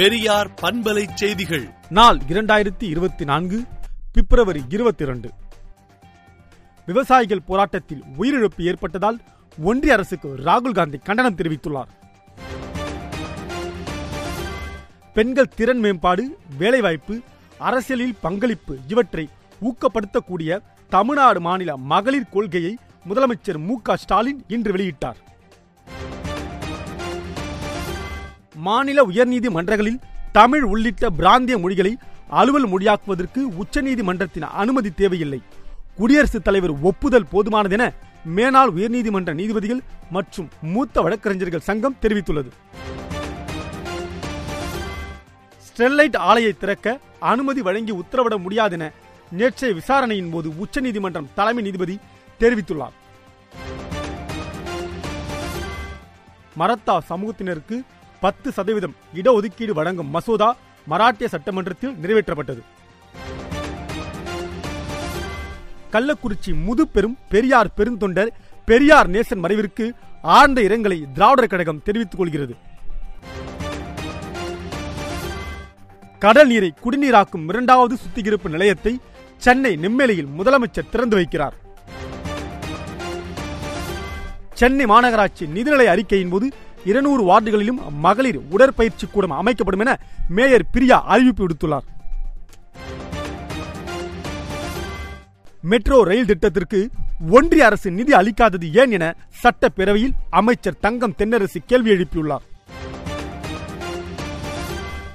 பெரியார் பண்பலை செய்திகள். நாள் இரண்டாயிரத்தி இருபத்தி நான்கு பிப்ரவரி இருபத்தி இரண்டு விவசாயிகள் போராட்டத்தில் உயிரிழப்பு ஏற்பட்டதால் ஒன்றிய அரசுக்கு ராகுல் காந்தி கண்டனம் தெரிவித்துள்ளார். பெண்கள் திறன் மேம்பாடு வேலைவாய்ப்பு அரசியலில் பங்களிப்பு இவற்றை ஊக்கப்படுத்தக்கூடிய தமிழ்நாடு மாநில மகளிர் கொள்கையை முதலமைச்சர் மு க ஸ்டாலின் இன்று வெளியிட்டார். மாநில உயர்நீதிமன்றங்களில் தமிழ் உள்ளிட்ட பிராந்திய மொழிகளை அலுவல் மொழியாக்குவதற்கு உச்சநீதிமன்றத்தின் அனுமதி தேவையில்லை. குடியரசுத் தலைவர் ஒப்புதல் போதுமானதென மேனாள் உயர்நீதிமன்ற நீதிபதிகள் மற்றும் மூத்த வழக்கறிஞர்கள் சங்கம் தெரிவித்துள்ளது. ஸ்டெர்லைட் ஆலையை திறக்க அனுமதி வழங்கி உத்தரவிட முடியாதென நேற்றைய விசாரணையின் போது உச்சநீதிமன்றம் தலைமை நீதிபதி தெரிவித்துள்ளார். மரத்தா சமூகத்தினருக்கு பத்து சதவீதம் இடஒதுக்கீடு வழங்கும் மசோதா மராட்டிய சட்டமன்றத்தில் நிறைவேற்றப்பட்டது. கள்ளக்குறிச்சி முதுபெரும் பெரியார் பெருந்தொண்டர் பெரியார் நேசன் மறைவிற்கு ஆழ்ந்த இரங்கலை திராவிடர் கழகம் தெரிவித்துக் கொள்கிறது. கடல் நீரை குடிநீராக்கும் இரண்டாவது சுத்திகரிப்பு நிலையத்தை சென்னை நெம்மேலியில் முதலமைச்சர் திறந்து வைக்கிறார். சென்னை மாநகராட்சி நிதிநிலை அறிக்கையின் போது இருநூறு வார்டுகளிலும் மகளிர் உடற்பயிற்சி கூடம் அமைக்கப்படும் என மேயர் பிரியா அறிவிப்பு விடுத்துள்ளார். மெட்ரோ ரயில் திட்டத்திற்கு ஒன்றிய அரசு நிதி அளிக்காதது ஏன் என சட்டப்பேரவையில் அமைச்சர் தங்கம் தென்னரசு கேள்வி எழுப்பியுள்ளார்.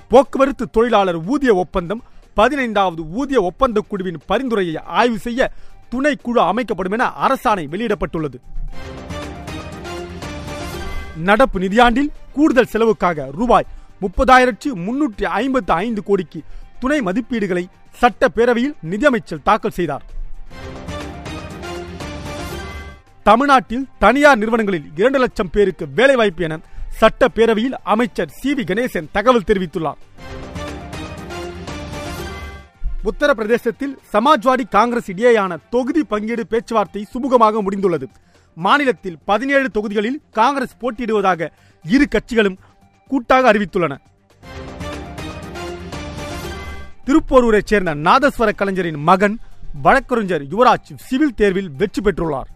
போக்குவரத்து தொழிலாளர் ஊதிய ஒப்பந்தம் பதினைந்தாவது ஊதிய ஒப்பந்த குழுவின் பரிந்துரையை ஆய்வு செய்ய துணை குழு அமைக்கப்படும் என அரசாணை வெளியிடப்பட்டுள்ளது. நடப்பு நிதியாண்டில் கூடுதல் செலவுக்காக ரூபாய் முப்பதாயிரத்து முன்னூற்றி ஐம்பத்தி ஐந்து கோடிக்கு துணை மதிப்பீடுகளை சட்டப்பேரவையில் நிதியமைச்சர் தாக்கல் செய்தார். தமிழ்நாட்டில் தனியார் நிறுவனங்களில் இரண்டு லட்சம் பேருக்கு வேலைவாய்ப்பு என சட்டப்பேரவையில் அமைச்சர் சி வி கணேசன் தகவல் தெரிவித்துள்ளார். உத்தரப்பிரதேசத்தில் சமாஜ்வாடி காங்கிரஸ் இடையேயான தொகுதி பங்கீடு பேச்சுவார்த்தை சுமூகமாக முடிந்துள்ளது. மாநிலத்தில் பதினேழு தொகுதிகளில் காங்கிரஸ் போட்டியிடுவதாக இரு கட்சிகளும் கூட்டாக அறிவித்துள்ளன. திருப்போரூரைச் சேர்ந்த நாதஸ்வர கலைஞரின் மகன் வழக்கறிஞர் யுவராஜ் சிவில் தேர்வில் வெற்றி பெற்றுள்ளார்.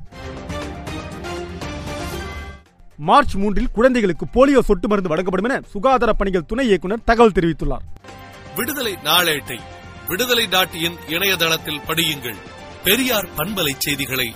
மார்ச் மூன்றில் குழந்தைகளுக்கு போலியோ சொட்டு மருந்து வழங்கப்படும் என சுகாதார பணிகள் துணை இயக்குநர் தகவல் தெரிவித்துள்ளார். விடுதலை நாளேட்டை விடுதலை டாட் இன் இணையதளத்தில் படியுங்கள். பெரியார் பண்பலை செய்திகளை